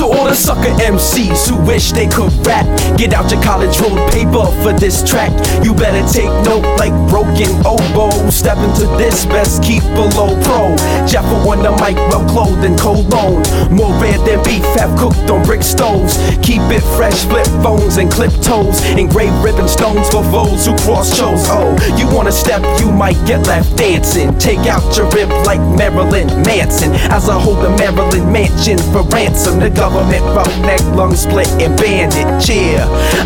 To all the sucker MCs who wish they could rap, get out your college roll paper for this track. You better take note like broken oboe. Step into this, best keep below pro. Jeffa on the mic, well clothed and cologne. More red than beef, have cooked on brick stoves. Keep it fresh, flip phones and clip toes. Engraved ribbon stones for foes who cross shows. Oh, you wanna step, you might get left dancing. Take out your rib like Marilyn Manson. As I hold the Maryland mansion for ransom. The government roughneck, lung split and bandit. Cheer.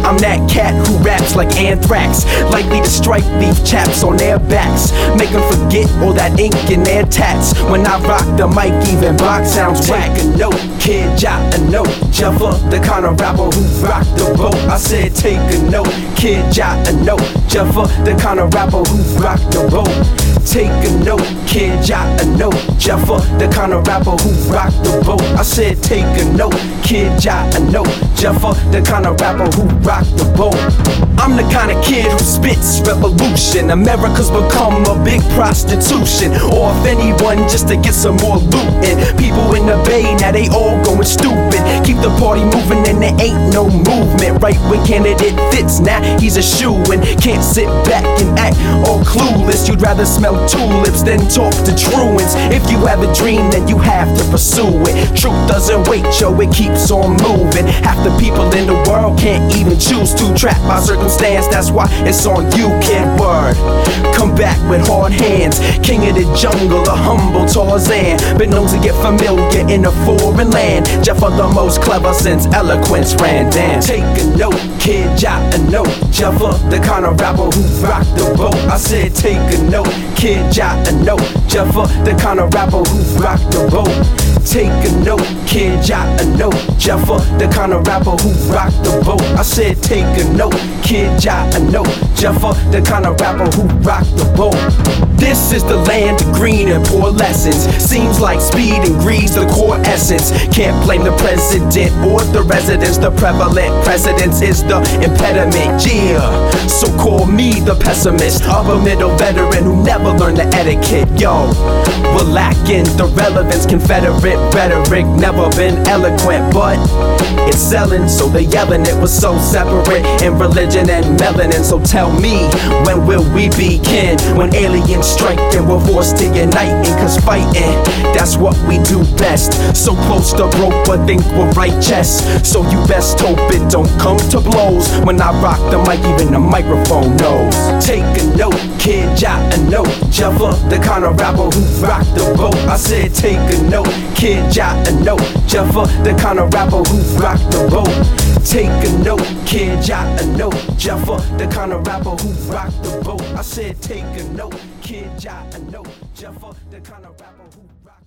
I'm that cat who raps like anthrax. Likely to strike beef chaps on their backs. Make them forget all that ink in their tats. When I rock the mic, even box sounds whack. A note, kid, jot a note. Jeffa, the kind of rapper who rock the boat. I said, take a note, kid, jot a note. Jeffa, the kind of rapper who rock the boat. Take a note, kid, jot a note. Jeffa, the kind of rapper who rock the boat. I said, take a note, kid, jot a note. Jeffa, the kind of rapper who rock the boat. I'm the kind of kid who spits revolution. America's become a big prostitution. Or if anyone just to get some more loot. And people in the now they all going stupid. Keep the party moving and there ain't no movement. Right when candidate fits, now he's a shoe and can't sit back and act all clueless. You'd rather smell tulips than talk to truants. If you have a dream, then you have to pursue it. Truth doesn't wait, yo, it keeps on moving. Half the people in the world can't even choose to trap by circumstance. That's why it's on you, kid. Word. Come back with hard hands. King of the jungle, a humble Tarzan. Been known to get familiar in a foreign land. Jeff are the most clever since eloquence ran down. Take a note, kid, jot a note. Jeff the kind of rapper who rocked the boat. I said, take a note, kid, jot a note. Jeff the kind of rapper who rock the boat. Take a note, kid, jot a note. Jeffa, the kind of rapper who rock the boat. I said, take a note, kid, jot a note. Jeffa, the kind of rapper who rock the boat. This is the land of green and poor lessons. Seems like speed and greed's the core essence. Can't blame the president or the residents. The prevalent precedence is the impediment. Yeah, so call me the pessimist. of a middle veteran who never learned the etiquette. Yo, we're the relevance. Confederate rhetoric never been eloquent, but it's selling. So they yelling it was so separate in religion and melanin. So tell me, when will we begin? When aliens strike and we're forced to unite? and Cause fighting, that's what we do best. So close to broke, but think we're righteous. So you best hope it don't come to blows. When I rock the mic, even the microphone knows. Take a note, kid, jot a note. Jeffa, the kind of rapper who rock the boat. I said, take a note, kid, jot a note. Jeffa, the kind of rapper who rock the boat. Take a note, kid, jot a note. Jeffa, the kind of rapper who rock the boat. I said, take a note, kid, jot a note. Jeffa, the kind of rapper who rock